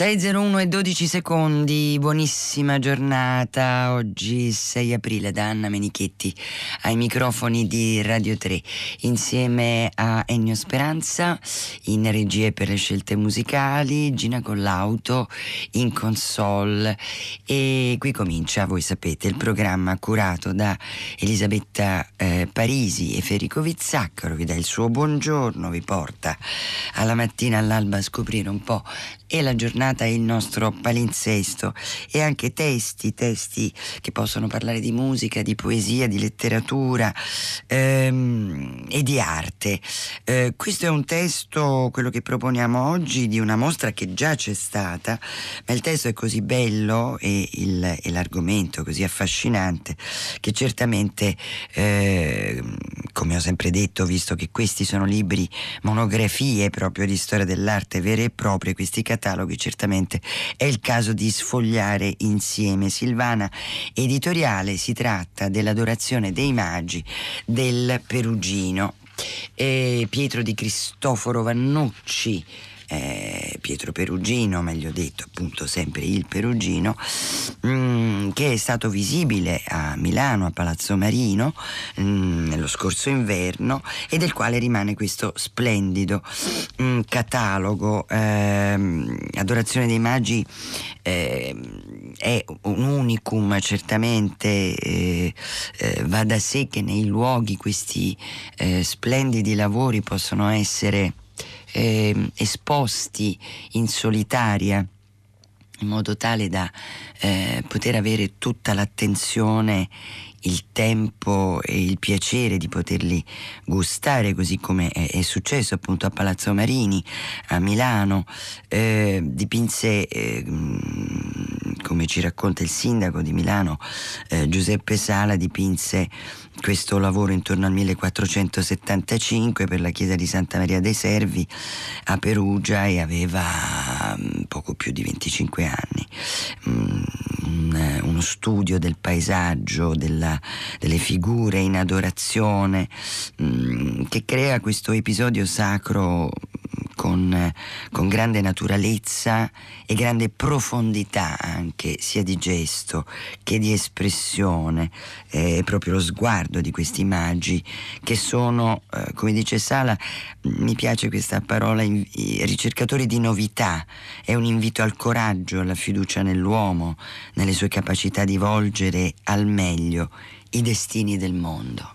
6.01 e 12 secondi, buonissima giornata, oggi 6 aprile da Anna Menichetti ai microfoni di Radio 3 insieme a Ennio Speranza in regie per le scelte musicali, Gina Collauto in console. E qui comincia, voi sapete, il programma curato da Elisabetta eh, Parisi e Federico Vizzaccaro, vi dà il suo buongiorno, vi porta alla mattina all'alba a scoprire un po' e la giornata e il nostro palinsesto e anche testi, testi che possono parlare di musica, di poesia, di letteratura ehm, e di arte. Eh, questo è un testo, quello che proponiamo oggi, di una mostra che già c'è stata, ma il testo è così bello e, il, e l'argomento così affascinante che certamente, eh, come ho sempre detto, visto che questi sono libri, monografie proprio di storia dell'arte vere e proprie, questi cataloghi certamente è il caso di sfogliare insieme. Silvana Editoriale si tratta dell'adorazione dei magi del Perugino. E Pietro di Cristoforo Vannucci eh, Pietro Perugino, meglio detto appunto sempre il Perugino, mh, mm, che è stato visibile a Milano, a Palazzo Marino, mh, mm, nello scorso inverno e del quale rimane questo splendido mh, mm, catalogo. Eh, Adorazione dei Magi eh, è un unicum, certamente eh, eh, va da sé che nei luoghi questi eh, splendidi lavori possono essere eh, esposti in solitaria in modo tale da eh, poter avere tutta l'attenzione, il tempo e il piacere di poterli gustare, così come è, è successo appunto a Palazzo Marini, a Milano, eh, dipinse, eh, come ci racconta il sindaco di Milano, eh, Giuseppe Sala, dipinse questo lavoro intorno al 1475 per la chiesa di Santa Maria dei Servi a Perugia e aveva mm, poco più di 25 anni. Mm, uno studio del paesaggio, della, delle figure in adorazione mm, che crea questo episodio sacro con, con, grande naturalezza e grande profondità anche sia di gesto che di espressione, è proprio lo sguardo di questi magi che sono, eh, come dice Sala, mi piace questa parola, ricercatori di novità, è un invito al coraggio, alla fiducia nell'uomo, nelle sue capacità di volgere al meglio i destini del mondo.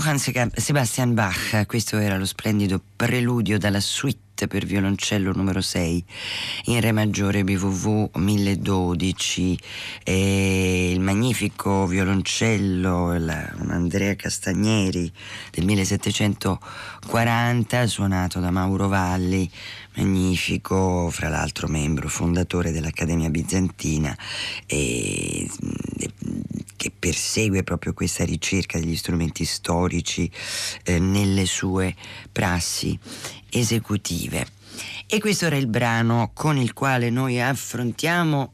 Johann Sebastian Bach, questo era lo splendido preludio dalla suite per violoncello numero 6 in Re maggiore BWV 1012 e il magnifico violoncello la, Andrea Castagneri del 1740 suonato da Mauro Valli magnifico, fra l'altro membro fondatore dell'Accademia Bizantina e che persegue proprio questa ricerca degli strumenti storici eh, nelle sue prassi esecutive. E questo era il brano con il quale noi affrontiamo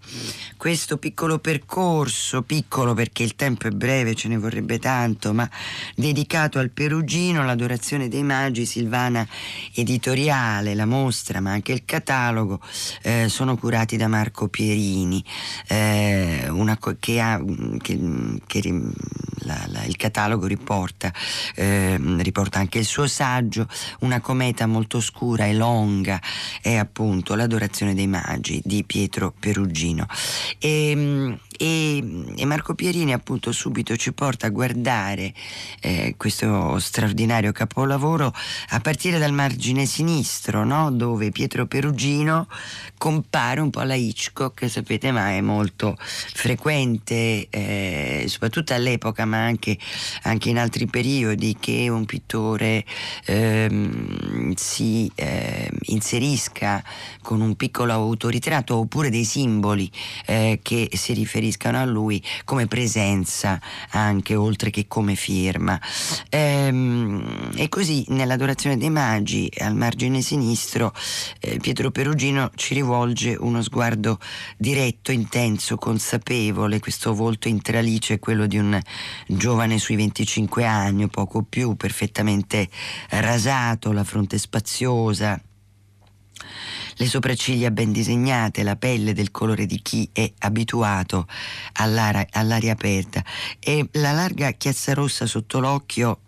questo piccolo percorso, piccolo perché il tempo è breve, ce ne vorrebbe tanto, ma dedicato al Perugino, l'adorazione dei magi, Silvana Editoriale, la mostra, ma anche il catalogo, eh, sono curati da Marco Pierini, eh, una, che ha, che, che la, la, il catalogo riporta, eh, riporta anche il suo saggio, una cometa molto scura e longa è appunto l'adorazione dei magi di Pietro Perugino. E, ehm, e, e, Marco Pierini appunto subito ci porta a guardare eh, questo straordinario capolavoro a partire dal margine sinistro no? dove Pietro Perugino compare un po' alla Hitchcock sapete ma è molto frequente eh, soprattutto all'epoca ma anche, anche, in altri periodi che un pittore ehm, si eh, inserisca con un piccolo autoritratto oppure dei simboli eh, che si riferiscano a lui come presenza anche oltre che come firma. Ehm, e così nell'adorazione dei magi al margine sinistro eh, Pietro Perugino ci rivolge uno sguardo diretto, intenso, consapevole, questo volto intralice è quello di un giovane sui 25 anni o poco più, perfettamente rasato, la fronte spaziosa, le sopracciglia ben disegnate, la pelle del colore di chi è abituato all'aria, all'aria aperta e la larga chiazza rossa sotto l'occhio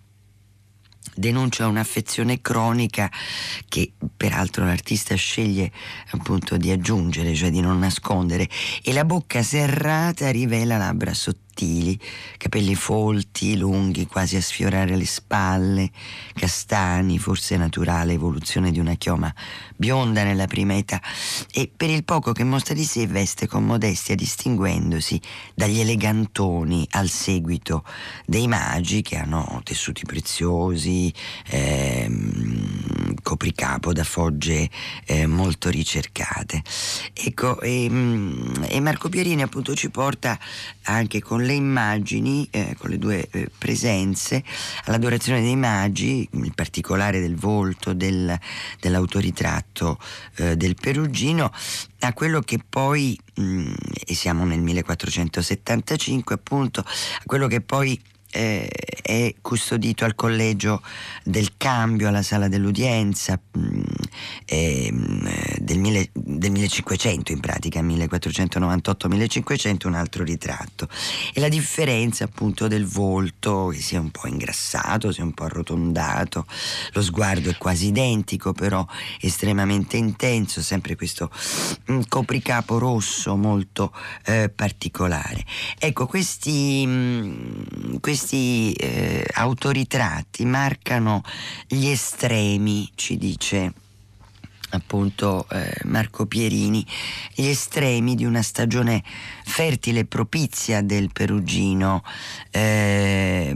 denuncia un'affezione cronica che peraltro l'artista sceglie appunto di aggiungere, cioè di non nascondere, e la bocca serrata rivela labbra sottili capelli folti, lunghi, quasi a sfiorare le spalle, castani, forse naturale evoluzione di una chioma bionda nella prima età, e per il poco che mostra di sé veste con modestia distinguendosi dagli elegantoni al seguito dei magi che hanno tessuti preziosi, ehm, copricapo da fogge eh, molto ricercate. Ecco, e, ehm, e Marco Pierini appunto ci porta anche con le immagini, eh, con le due eh, presenze, all'adorazione dei magi, in particolare del volto, del, dell'autoritratto eh, del Perugino, a quello che poi, mh, mm, e siamo nel 1475 appunto, a quello che poi eh, è custodito al collegio del cambio, alla sala dell'udienza mm, eh, del, mille, del, 1500 in pratica, 1498-1500 un altro ritratto e la differenza appunto del volto che si è un po' ingrassato, si è un po' arrotondato, lo sguardo è quasi identico però estremamente intenso, sempre questo mm, copricapo rosso molto eh, particolare. Ecco, questi, mh, mm, questi questi eh, autoritratti marcano gli estremi, ci dice appunto eh, Marco Pierini, gli estremi di una stagione fertile e propizia del Perugino eh,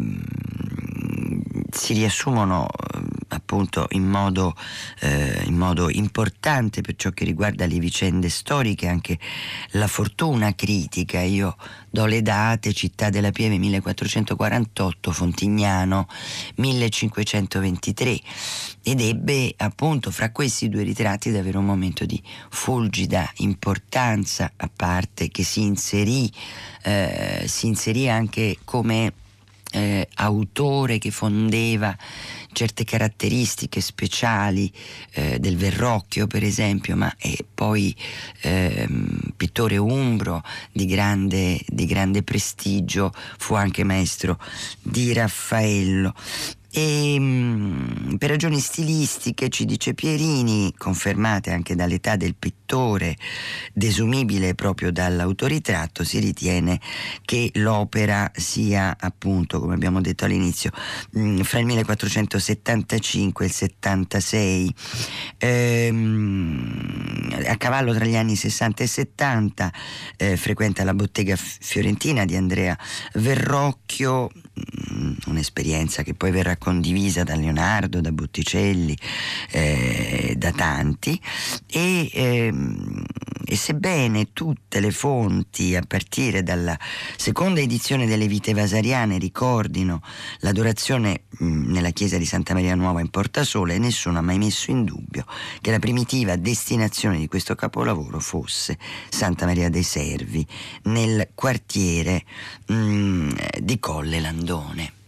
si riassumono appunto in modo, eh, in modo, importante per ciò che riguarda le vicende storiche, anche la fortuna critica. Io do le date, Città della Pieve 1448, Fontignano 1523 ed ebbe appunto fra questi due ritratti davvero un momento di fulgida importanza a parte che si inserì, eh, si inserì anche come eh, autore che fondeva certe caratteristiche speciali eh, del Verrocchio per esempio, ma è poi eh, pittore umbro di grande, di grande prestigio, fu anche maestro di Raffaello. E mh, per ragioni stilistiche, ci dice Pierini, confermate anche dall'età del pittore, desumibile proprio dall'autoritratto, si ritiene che l'opera sia appunto, come abbiamo detto all'inizio, mh, fra il 1475 e il 76, ehm, a cavallo tra gli anni 60 e 70, eh, frequenta la bottega fiorentina di Andrea Verrocchio, un'esperienza che poi verrà condivisa da Leonardo, da Botticelli, eh, da tanti e, ehm, e, sebbene tutte le fonti a partire dalla seconda edizione delle Vite Vasariane ricordino l'adorazione mh, nella chiesa di Santa Maria Nuova in Portasole, nessuno ha mai messo in dubbio che la primitiva destinazione di questo capolavoro fosse Santa Maria dei Servi nel quartiere mh, di Colle Landone abitandone.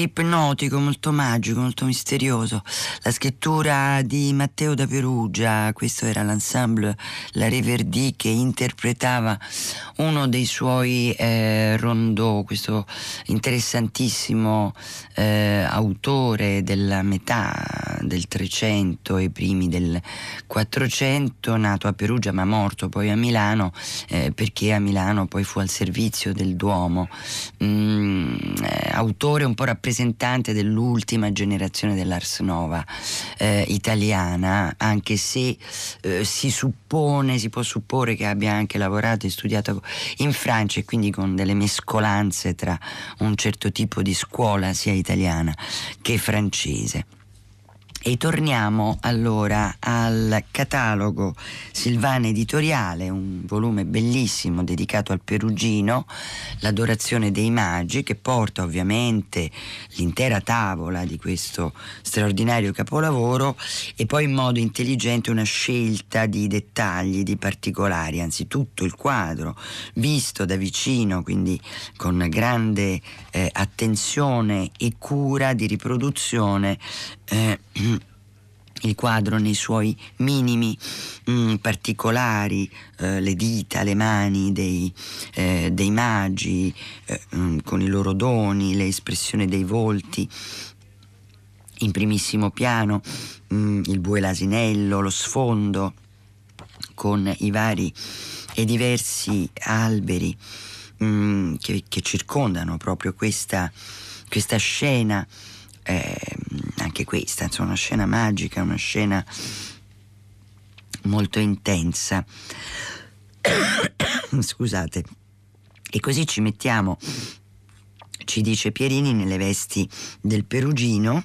Quasi ipnotico, molto magico, molto misterioso. La scrittura di Matteo da Perugia, questo era l'ensemble La Reverdi che interpretava uno dei suoi eh, rondò, questo interessantissimo eh, autore della metà del 300 e primi del 400, nato a Perugia ma morto poi a Milano, eh, perché a Milano poi fu al servizio del Duomo. Mm, eh, autore un po' rappresentante dell'ultima generazione dell'Ars Nova eh, italiana, anche se eh, si suppone, si può supporre che abbia anche lavorato e studiato in Francia e quindi con delle mescolanze tra un certo tipo di scuola sia italiana che francese. E torniamo allora al catalogo Silvana Editoriale, un volume bellissimo dedicato al Perugino, L'adorazione dei magi, che porta ovviamente l'intera tavola di questo straordinario capolavoro e poi in modo intelligente una scelta di dettagli, di particolari, anzi tutto il quadro visto da vicino, quindi con grande eh, attenzione e cura di riproduzione. Eh, il quadro nei suoi minimi mh, mm, particolari, eh, le dita, le mani dei, eh, dei magi, eh, mh, mm, con i loro doni, le espressioni dei volti. In primissimo piano mh, mm, il bue l'asinello, lo sfondo con i vari e diversi alberi che, che, circondano proprio questa, questa scena eh, anche questa, insomma, una scena magica, una scena molto intensa. Scusate. E così ci mettiamo, ci dice Pierini, nelle vesti del Perugino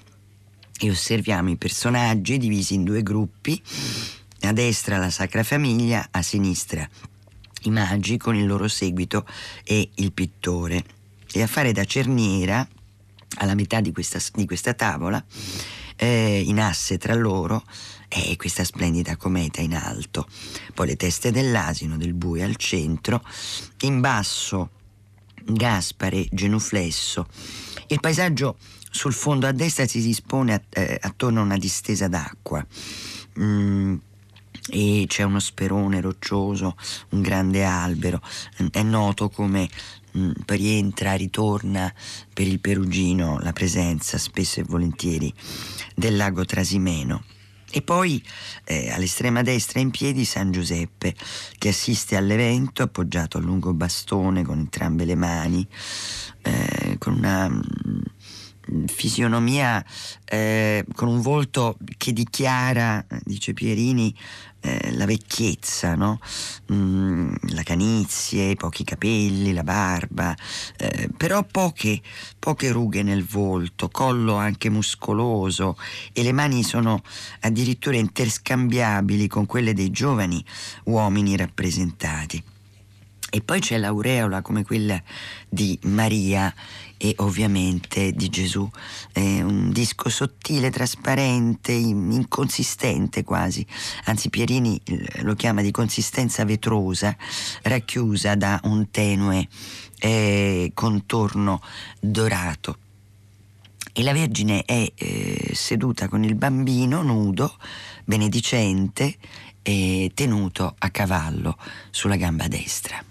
e osserviamo i personaggi divisi in due gruppi, a destra la Sacra Famiglia, a sinistra i magi con il loro seguito e il pittore. E a fare da cerniera alla metà di questa, di questa tavola, eh, in asse tra loro, è questa splendida cometa in alto. Poi le teste dell'asino, del bue al centro, in basso Gaspare genuflesso. Il paesaggio sul fondo a destra si dispone eh, attorno a una distesa d'acqua. Mm, e c'è uno sperone roccioso, un grande albero. È noto come mh, mm, rientra, ritorna per il Perugino la presenza spesso e volentieri del lago Trasimeno. E poi eh, all'estrema destra in piedi San Giuseppe che assiste all'evento appoggiato a lungo bastone con entrambe le mani, eh, con una mh, mm, fisionomia, eh, con un volto che dichiara, dice Pierini, eh, la vecchiezza, no? mm, la canizie, i pochi capelli, la barba, eh, però poche, poche rughe nel volto, collo anche muscoloso e le mani sono addirittura interscambiabili con quelle dei giovani uomini rappresentati. E poi c'è l'aureola come quella di Maria e ovviamente di Gesù. È un disco sottile, trasparente, inconsistente quasi, anzi Pierini lo chiama di consistenza vetrosa, racchiusa da un tenue eh, contorno dorato. E la Vergine è eh, seduta con il bambino nudo, benedicente, e tenuto a cavallo sulla gamba destra.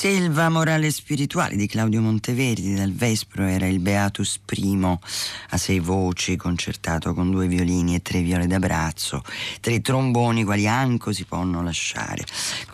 Selva morale spirituale di Claudio Monteverdi dal Vespro era il Beatus I a sei voci concertato con due violini e tre viole da braccio, tre tromboni quali anco si possono lasciare.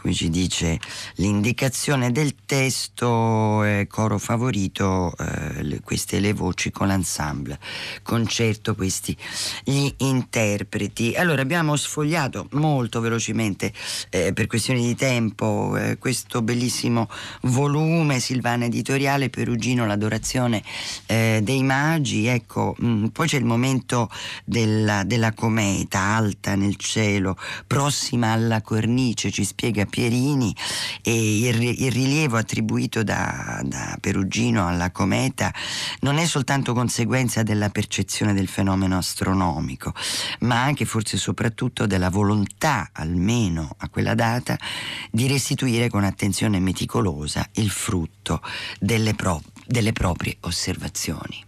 Come ci dice l'indicazione del testo, eh, coro favorito, eh, le- queste le voci con l'ensemble, concerto questi gli interpreti. Allora abbiamo sfogliato molto velocemente eh, per questioni di tempo eh, questo bellissimo volume Silvana Editoriale Perugino l'adorazione eh, dei magi ecco mh, poi c'è il momento della, della cometa alta nel cielo prossima alla cornice ci spiega Pierini e il, il rilievo attribuito da, da Perugino alla cometa non è soltanto conseguenza della percezione del fenomeno astronomico ma anche forse soprattutto della volontà almeno a quella data di restituire con attenzione meticolosa il frutto delle, pro- delle proprie osservazioni.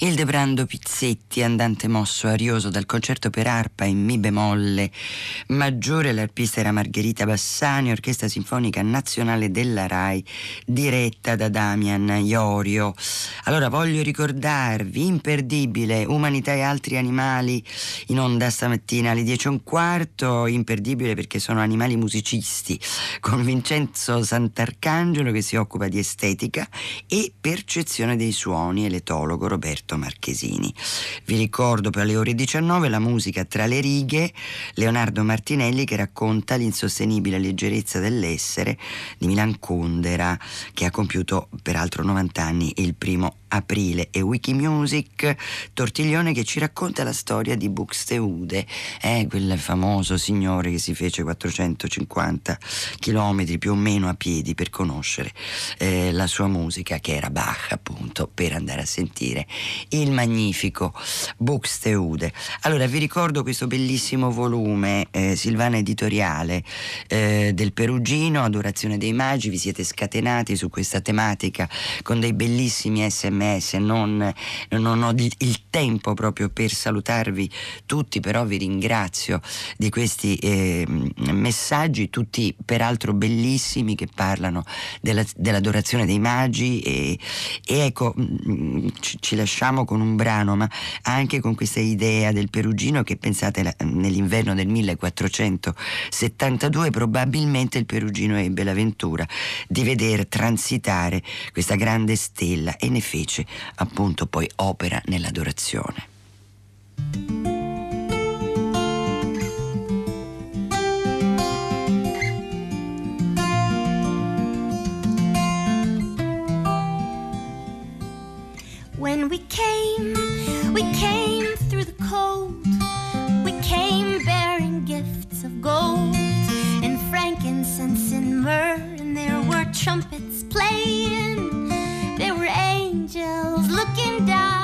Ildebrando Pizzetti, andante mosso arioso dal concerto per arpa in Mi bemolle maggiore, l'arpista era Margherita Bassani, Orchestra Sinfonica Nazionale della RAI, diretta da Damian Iorio. Allora voglio ricordarvi, imperdibile, Umanità e altri animali in onda stamattina alle 10 e un quarto, imperdibile perché sono animali musicisti, con Vincenzo Sant'Arcangelo che si occupa di estetica e percezione dei suoni e l'etologo Roberto Roberto Marchesini. Vi ricordo per le ore 19 la musica Tra le righe, Leonardo Martinelli che racconta l'insostenibile leggerezza dell'essere di Milan Kundera che ha compiuto peraltro 90 anni il primo aprile e Wikimusic Tortiglione che ci racconta la storia di Buxteude, eh, quel famoso signore che si fece 450 chilometri più o meno a piedi per conoscere eh, la sua musica che era Bach appunto per andare a sentire il magnifico Buxteude. Allora vi ricordo questo bellissimo volume eh, Silvana Editoriale eh, del Perugino, Adorazione dei Magi, vi siete scatenati su questa tematica con dei bellissimi sms, non, non ho il tempo proprio per salutarvi tutti, però vi ringrazio di questi eh, messaggi, tutti peraltro bellissimi che parlano della, dell'adorazione dei magi e, e ecco mm, ci, ci lasciamo lasciamo con un brano, ma anche con questa idea del Perugino che pensate nell'inverno del 1472 probabilmente il Perugino ebbe l'avventura di veder transitare questa grande stella e ne fece appunto poi opera nell'adorazione. When we came, we came through the cold. We came bearing gifts of gold and frankincense and myrrh, and there were trumpets playing. There were angels looking down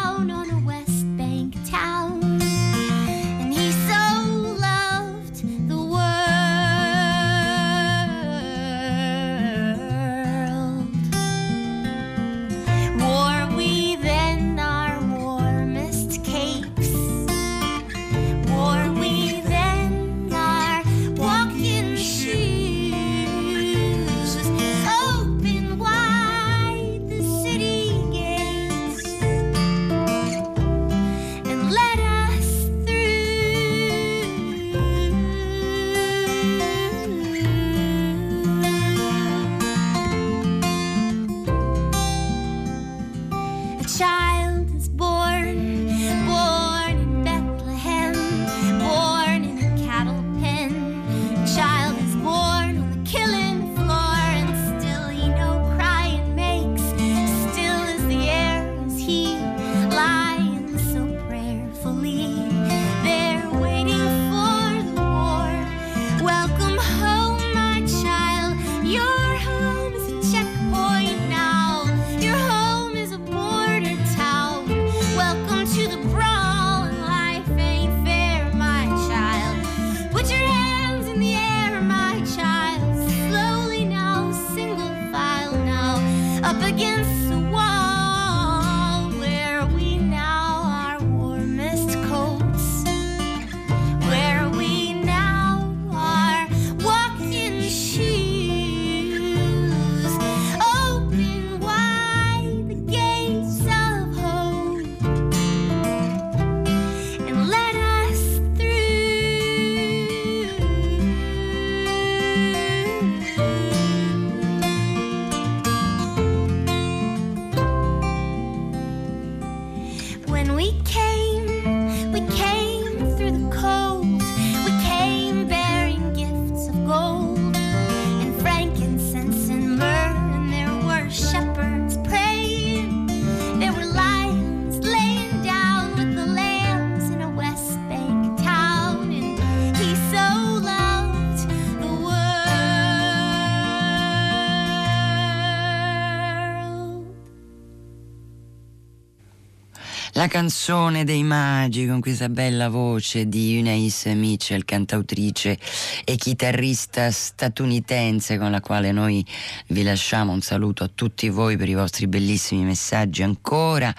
La canzone dei magi con questa bella voce di Eunice Mitchell, cantautrice e chitarrista statunitense con la quale noi vi lasciamo un saluto a tutti voi per i vostri bellissimi messaggi ancora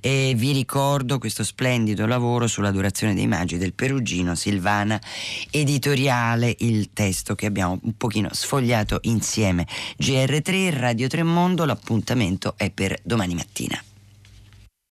e vi ricordo questo splendido lavoro sull'adorazione dei magi del Perugino Silvana editoriale, il testo che abbiamo un pochino sfogliato insieme. GR3 Radio Tremondo, l'appuntamento è per domani mattina.